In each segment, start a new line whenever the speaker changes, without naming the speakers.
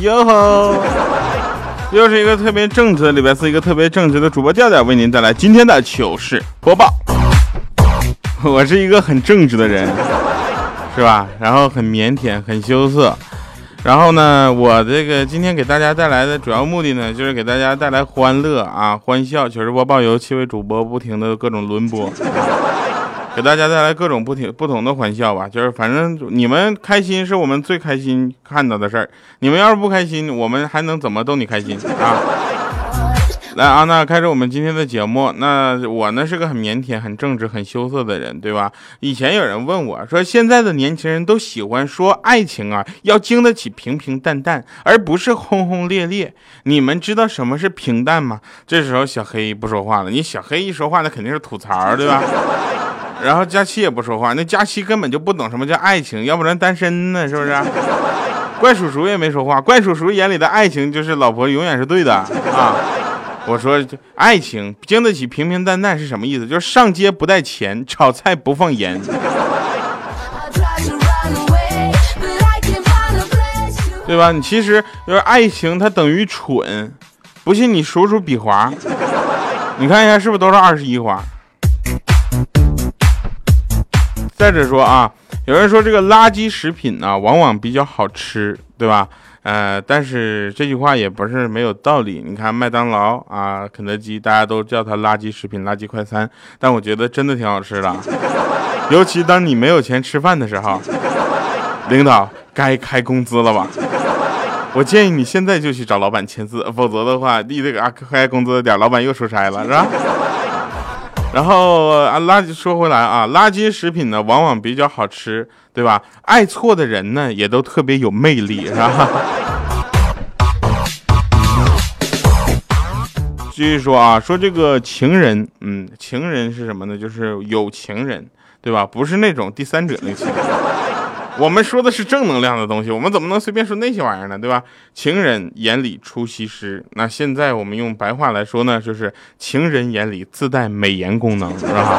哟吼！又是一个特别正直的礼拜四，一个特别正直的主播调调为您带来今天的糗事播报。我是一个很正直的人，是吧？然后很腼腆，很羞涩。然后呢，我这个今天给大家带来的主要目的呢，就是给大家带来欢乐啊，欢笑。糗事播报由七位主播不停的各种轮播。给大家带来各种不停不同的欢笑吧，就是反正你们开心是我们最开心看到的事儿。你们要是不开心，我们还能怎么逗你开心啊？来啊，那开始我们今天的节目。那我呢是个很腼腆、很正直、很羞涩的人，对吧？以前有人问我说，现在的年轻人都喜欢说爱情啊，要经得起平平淡淡，而不是轰轰烈烈。你们知道什么是平淡吗？这时候小黑不说话了。你小黑一说话，那肯定是吐槽，对吧？然后佳期也不说话，那佳期根本就不懂什么叫爱情，要不然单身呢，是不是？怪叔叔也没说话，怪叔叔眼里的爱情就是老婆永远是对的啊。我说爱情经得起平平淡淡是什么意思？就是上街不带钱，炒菜不放盐，对吧？你其实就是爱情，它等于蠢，不信你数数笔划，你看一下是不是都是二十一划？再者说啊，有人说这个垃圾食品呢，往往比较好吃，对吧？呃，但是这句话也不是没有道理。你看麦当劳啊、肯德基，大家都叫它垃圾食品、垃圾快餐，但我觉得真的挺好吃的。尤其当你没有钱吃饭的时候，领导该开工资了吧？我建议你现在就去找老板签字，否则的话，你这个啊开工资的点，老板又出差了，是吧？然后啊，垃圾说回来啊，垃圾食品呢往往比较好吃，对吧？爱错的人呢也都特别有魅力，是吧？继续说啊，说这个情人，嗯，情人是什么呢？就是有情人，对吧？不是那种第三者类情。我们说的是正能量的东西，我们怎么能随便说那些玩意儿呢？对吧？情人眼里出西施，那现在我们用白话来说呢，就是情人眼里自带美颜功能，是吧？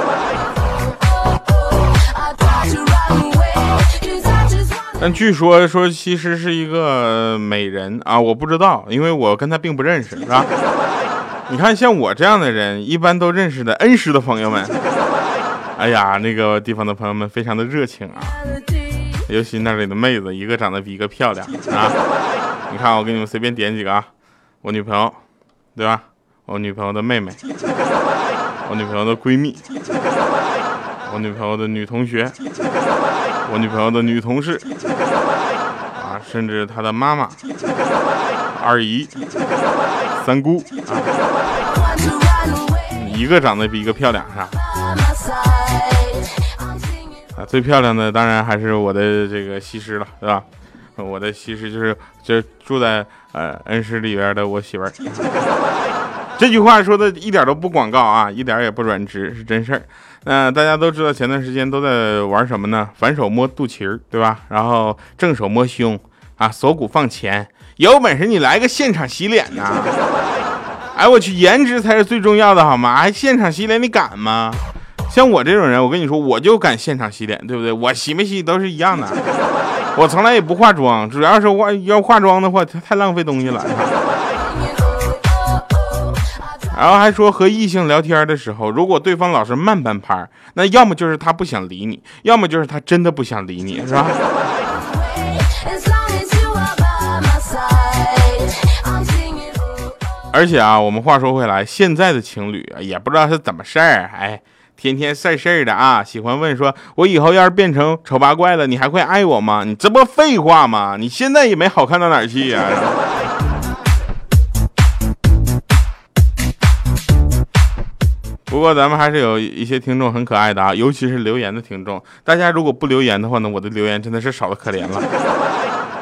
但据说说西施是一个美人啊，我不知道，因为我跟她并不认识，是吧？你看像我这样的人，一般都认识的恩师的朋友们，哎呀，那个地方的朋友们非常的热情啊。尤其那里的妹子，一个长得比一个漂亮啊！你看，我给你们随便点几个啊，我女朋友，对吧？我女朋友的妹妹，我女朋友的闺蜜，我女朋友的女同学，我女朋友的女同事，啊，甚至她的妈妈、二姨、三姑啊，一个长得比一个漂亮，是吧啊？最漂亮的当然还是我的这个西施了，对吧？我的西施就是就住在呃恩施里边的我媳妇儿。这句话说的一点都不广告啊，一点也不软直，是真事儿。那大家都知道前段时间都在玩什么呢？反手摸肚脐儿，对吧？然后正手摸胸啊，锁骨放前，有本事你来个现场洗脸呐！哎，我去，颜值才是最重要的，好吗？还现场洗脸，你敢吗？像我这种人，我跟你说，我就敢现场洗脸，对不对？我洗没洗都是一样的。我从来也不化妆，主要是化要化妆的话，太浪费东西了。然后还说和异性聊天的时候，如果对方老是慢半拍，那要么就是他不想理你，要么就是他真的不想理你，是吧？而且啊，我们话说回来，现在的情侣啊，也不知道是怎么事儿，哎。天天事儿事儿的啊，喜欢问说：“我以后要是变成丑八怪了，你还会爱我吗？”你这不废话吗？你现在也没好看到哪儿去呀。不过咱们还是有一些听众很可爱的啊，尤其是留言的听众。大家如果不留言的话呢，我的留言真的是少的可怜了。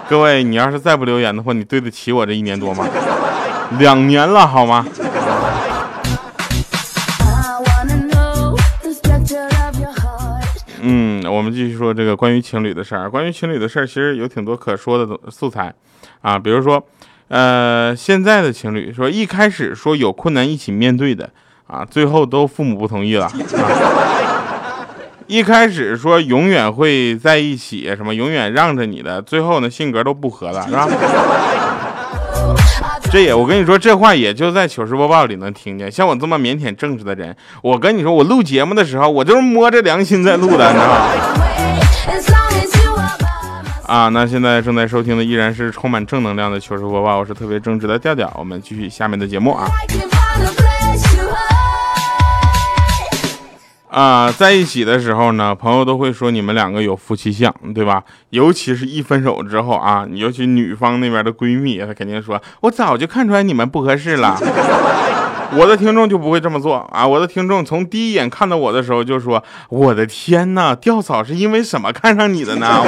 各位，你要是再不留言的话，你对得起我这一年多吗？两年了，好吗？我们继续说这个关于情侣的事儿。关于情侣的事儿，其实有挺多可说的素材啊。比如说，呃，现在的情侣说一开始说有困难一起面对的啊，最后都父母不同意了。啊、一开始说永远会在一起，什么永远让着你的，最后呢性格都不合了，是吧？这也，我跟你说，这话也就在糗事播报里能听见。像我这么腼腆正直的人，我跟你说，我录节目的时候，我就是摸着良心在录的，你知道吗？啊，那现在正在收听的依然是充满正能量的糗事播报，我是特别正直的调调。我们继续下面的节目啊。啊，在一起的时候呢，朋友都会说你们两个有夫妻相，对吧？尤其是一分手之后啊，尤其女方那边的闺蜜，她肯定说，我早就看出来你们不合适了。我的听众就不会这么做啊！我的听众从第一眼看到我的时候就说，我的天呐，吊嫂是因为什么看上你的呢？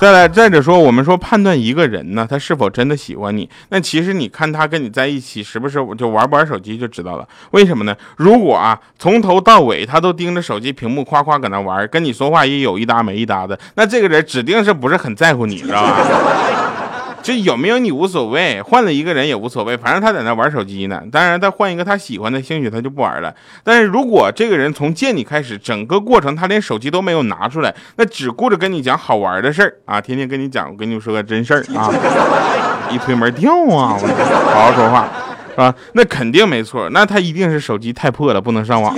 再来，再者说，我们说判断一个人呢，他是否真的喜欢你，那其实你看他跟你在一起，时不时就玩不玩手机就知道了。为什么呢？如果啊，从头到尾他都盯着手机屏幕，夸夸搁那玩，跟你说话也有一搭没一搭的，那这个人指定是不是很在乎你，知道吧？就有没有你无所谓，换了一个人也无所谓，反正他在那玩手机呢。当然，他换一个他喜欢的，兴许他就不玩了。但是如果这个人从见你开始，整个过程他连手机都没有拿出来，那只顾着跟你讲好玩的事儿啊，天天跟你讲，我跟你说个真事儿啊，一推门掉啊，好好说话是吧？那肯定没错，那他一定是手机太破了，不能上网。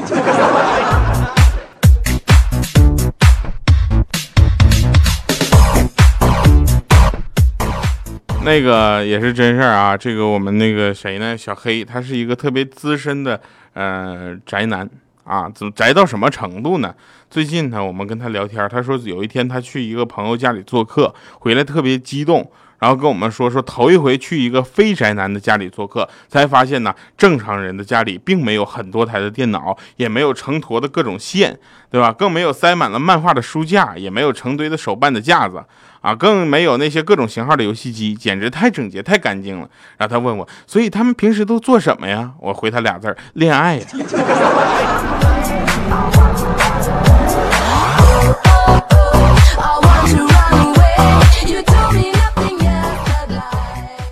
那个也是真事儿啊！这个我们那个谁呢？小黑，他是一个特别资深的呃宅男啊，怎么宅到什么程度呢？最近呢，我们跟他聊天，他说有一天他去一个朋友家里做客，回来特别激动，然后跟我们说说头一回去一个非宅男的家里做客，才发现呢，正常人的家里并没有很多台的电脑，也没有成坨的各种线，对吧？更没有塞满了漫画的书架，也没有成堆的手办的架子。啊，更没有那些各种型号的游戏机，简直太整洁、太干净了。然后他问我，所以他们平时都做什么呀？我回他俩字儿：恋爱呀。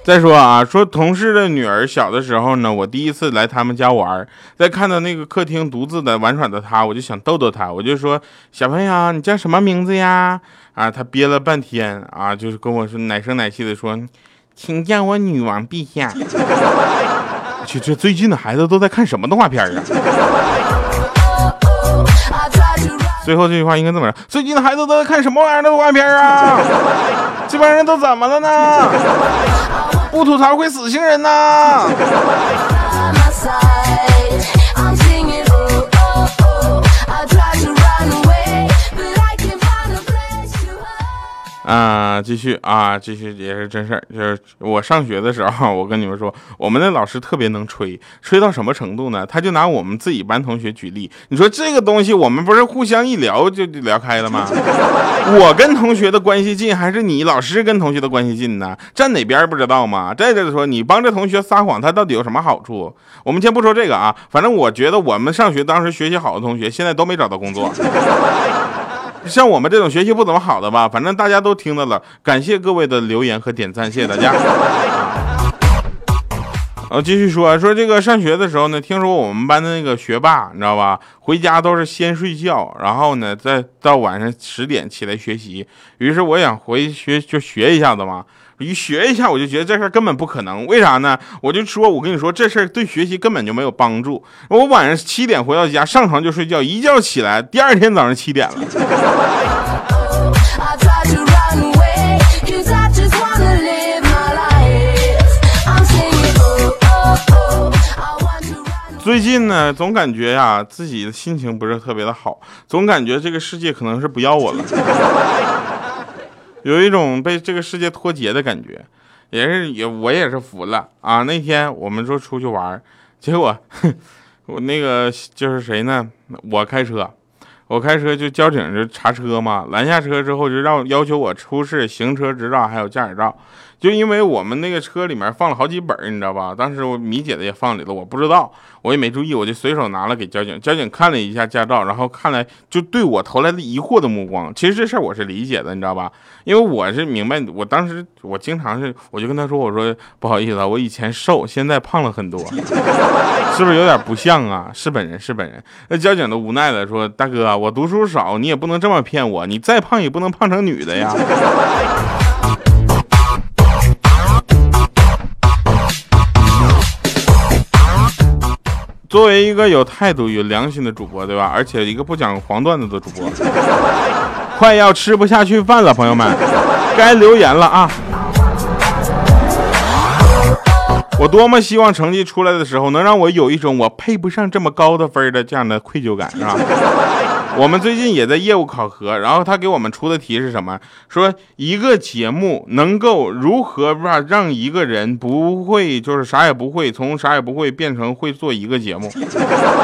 再说啊，说同事的女儿小的时候呢，我第一次来他们家玩，在看到那个客厅独自的玩耍的她，我就想逗逗她，我就说：“小朋友，你叫什么名字呀？”啊，他憋了半天啊，就是跟我说奶声奶气的说：“请叫我女王陛下。”去，这最近的孩子都在看什么动画片啊？最后这句话应该这么说：最近的孩子都在看什么玩意儿的动画片啊？这帮人都怎么了呢？不吐槽会死星人呐！啊，继续啊，继续也是真事儿。就是我上学的时候，我跟你们说，我们的老师特别能吹，吹到什么程度呢？他就拿我们自己班同学举例。你说这个东西，我们不是互相一聊就聊开了吗？我跟同学的关系近，还是你老师跟同学的关系近呢？站哪边不知道吗？再者说，你帮着同学撒谎，他到底有什么好处？我们先不说这个啊，反正我觉得我们上学当时学习好的同学，现在都没找到工作。像我们这种学习不怎么好的吧，反正大家都听到了，感谢各位的留言和点赞，谢谢大家。呃，继续说，说这个上学的时候呢，听说我们班的那个学霸，你知道吧，回家都是先睡觉，然后呢，再到晚上十点起来学习。于是我想回学就学一下子嘛。一学一下，我就觉得这事根本不可能。为啥呢？我就说，我跟你说，这事儿对学习根本就没有帮助。我晚上七点回到家，上床就睡觉，一觉起来，第二天早上七点了。最近呢，总感觉呀自己的心情不是特别的好，总感觉这个世界可能是不要我了，有一种被这个世界脱节的感觉，也是也我也是服了啊。那天我们说出去玩，结果我那个就是谁呢？我开车。我开车就交警就查车嘛，拦下车之后就让要求我出示行车执照还有驾驶照，就因为我们那个车里面放了好几本，你知道吧？当时我米姐的也放里了，我不知道，我也没注意，我就随手拿了给交警。交警看了一下驾照，然后看来就对我投来了疑惑的目光。其实这事儿我是理解的，你知道吧？因为我是明白，我当时我经常是，我就跟他说，我说不好意思啊，我以前瘦，现在胖了很多，是不是有点不像啊？是本人是本人。那交警都无奈了，说大哥。我读书少，你也不能这么骗我。你再胖也不能胖成女的呀。作为一个有态度、有良心的主播，对吧？而且一个不讲黄段子的主播，快要吃不下去饭了，朋友们，该留言了啊！我多么希望成绩出来的时候，能让我有一种我配不上这么高的分的这样的愧疚感，是吧？我们最近也在业务考核，然后他给我们出的题是什么？说一个节目能够如何吧让一个人不会就是啥也不会，从啥也不会变成会做一个节目，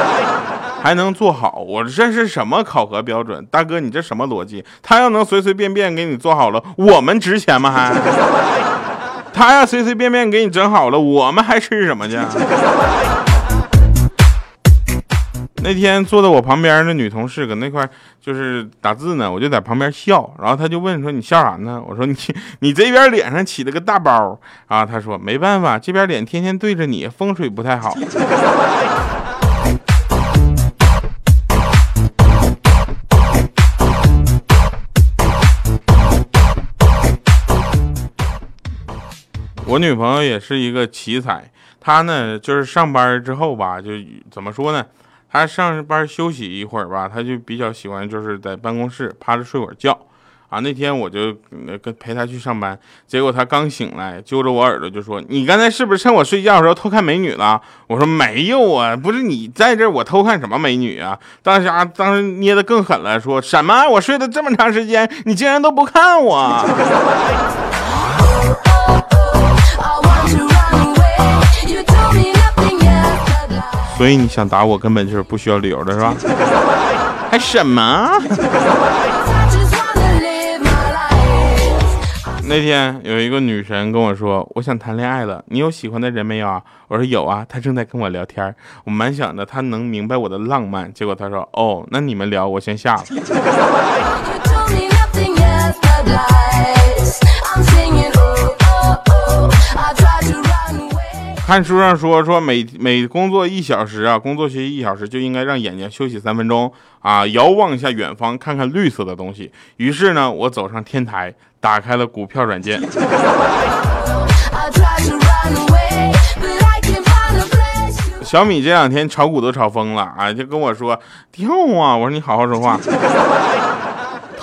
还能做好。我这是什么考核标准？大哥，你这什么逻辑？他要能随随便便给你做好了，我们值钱吗？还他要随随便便给你整好了，我们还吃什么去？那天坐在我旁边的女同事搁那块就是打字呢，我就在旁边笑，然后她就问说：“你笑啥呢？”我说：“你你这边脸上起了个大包啊。”她说：“没办法，这边脸天天对着你，风水不太好。”我女朋友也是一个奇才，她呢就是上班之后吧，就怎么说呢？她上班休息一会儿吧，她就比较喜欢就是在办公室趴着睡会儿觉，啊，那天我就跟陪他去上班，结果他刚醒来，揪着我耳朵就说：“你刚才是不是趁我睡觉的时候偷看美女了？”我说：“没有啊，不是你在这儿，我偷看什么美女啊？”当时啊，当时捏的更狠了，说什么？我睡了这么长时间，你竟然都不看我！所以你想打我，根本就是不需要理由的，是吧？还什么？那天有一个女神跟我说，我想谈恋爱了，你有喜欢的人没有啊？我说有啊，她正在跟我聊天。我蛮想着她能明白我的浪漫，结果她说，哦，那你们聊，我先下了。看书上说说每每工作一小时啊，工作学习一小时就应该让眼睛休息三分钟啊，遥望一下远方，看看绿色的东西。于是呢，我走上天台，打开了股票软件。小米这两天炒股都炒疯了啊，就跟我说跳啊，我说你好好说话。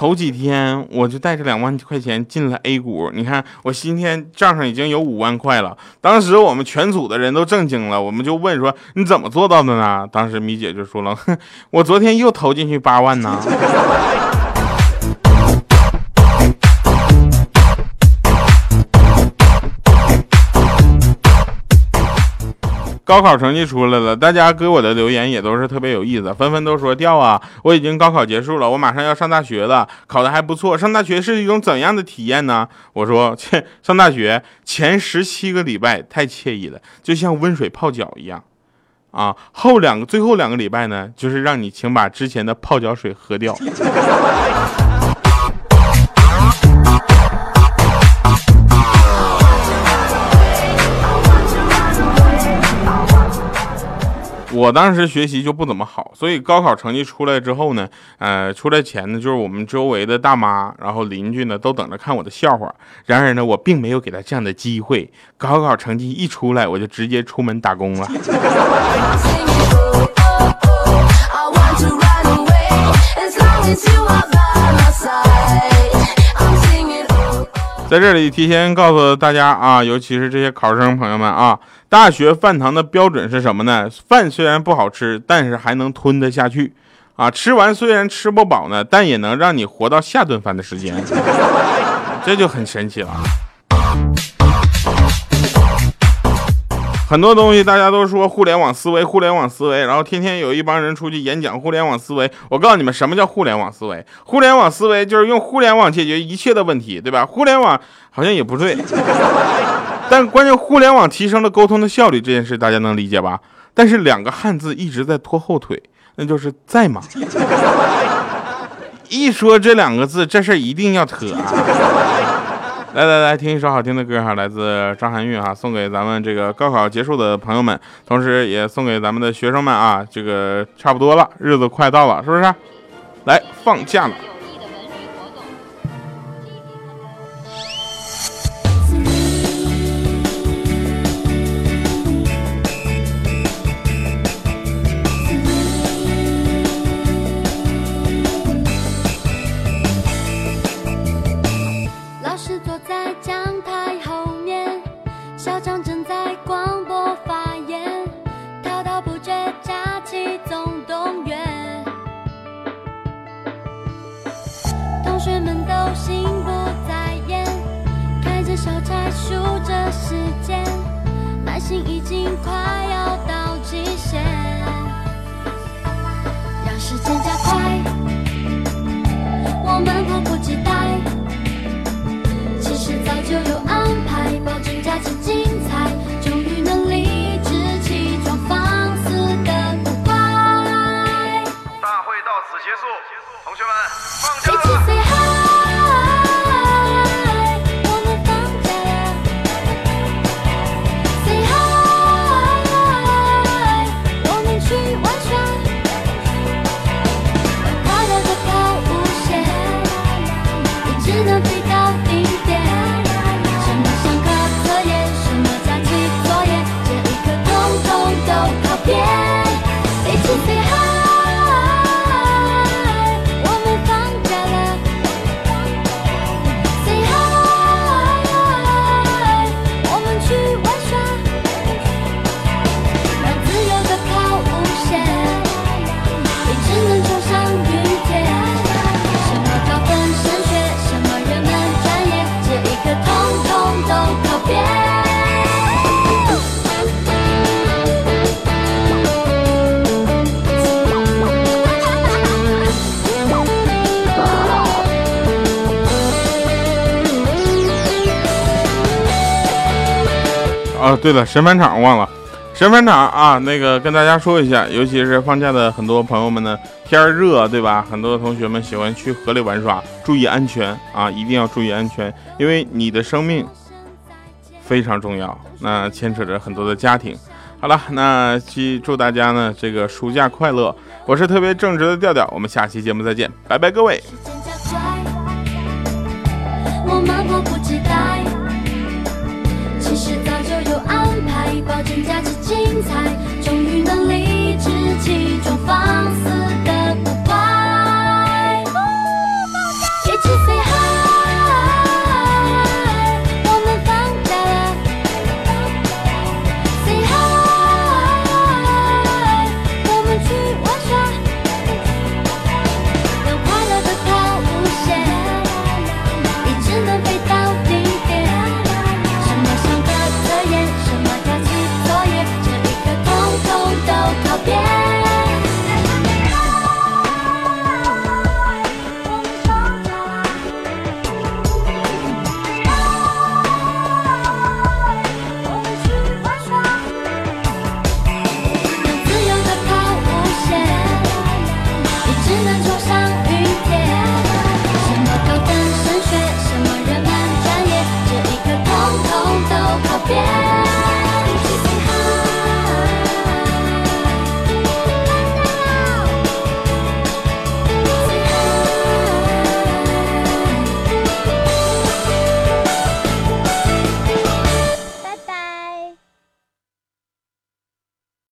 头几天我就带着两万块钱进了 A 股，你看我今天账上已经有五万块了。当时我们全组的人都震惊了，我们就问说你怎么做到的呢？当时米姐就说了，哼，我昨天又投进去八万呢。高考成绩出来了，大家给我的留言也都是特别有意思，纷纷都说掉啊！我已经高考结束了，我马上要上大学了，考的还不错。上大学是一种怎样的体验呢？我说，切，上大学前十七个礼拜太惬意了，就像温水泡脚一样，啊，后两个最后两个礼拜呢，就是让你请把之前的泡脚水喝掉。我当时学习就不怎么好，所以高考成绩出来之后呢，呃，出来前呢，就是我们周围的大妈，然后邻居呢，都等着看我的笑话。然而呢，我并没有给他这样的机会。高考成绩一出来，我就直接出门打工了。在这里提前告诉大家啊，尤其是这些考生朋友们啊。
大学饭堂的标准是什么呢？饭虽然不好吃，但是还能吞得下去。啊，吃完虽然吃不饱呢，但也能让你活到下顿饭的时间，这就很神奇了。很多东西大家都说互联网思维，互联网思维，然后天天有一帮人出去演讲互联网思维。我告诉你们，什么叫互联网思维？互联网思维就是用互联网解决一切的问题，对吧？互联网好像也不对，但关键互联网提升了沟通的效率这件事，大家能理解吧？但是两个汉字一直在拖后腿。那就是在吗？一说这两个字，这事儿一定要扯、啊。来来来，听一首好听的歌哈，来自张含韵哈，送给咱们这个高考结束的朋友们，同时也送给咱们的学生们啊。这个差不多了，日子快到了，是不是？来，放假了。啊，对了，神返场忘了，神返场啊，那个跟大家说一下，尤其是放假的很多朋友们呢，天热对吧？很多同学们喜欢去河里玩耍，注意安全啊，一定要注意安全，因为你的生命非常重要，那牵扯着很多的家庭。好了，那祝祝大家呢这个暑假快乐，我是特别正直的调调，我们下期节目再见，拜拜各位。保精彩，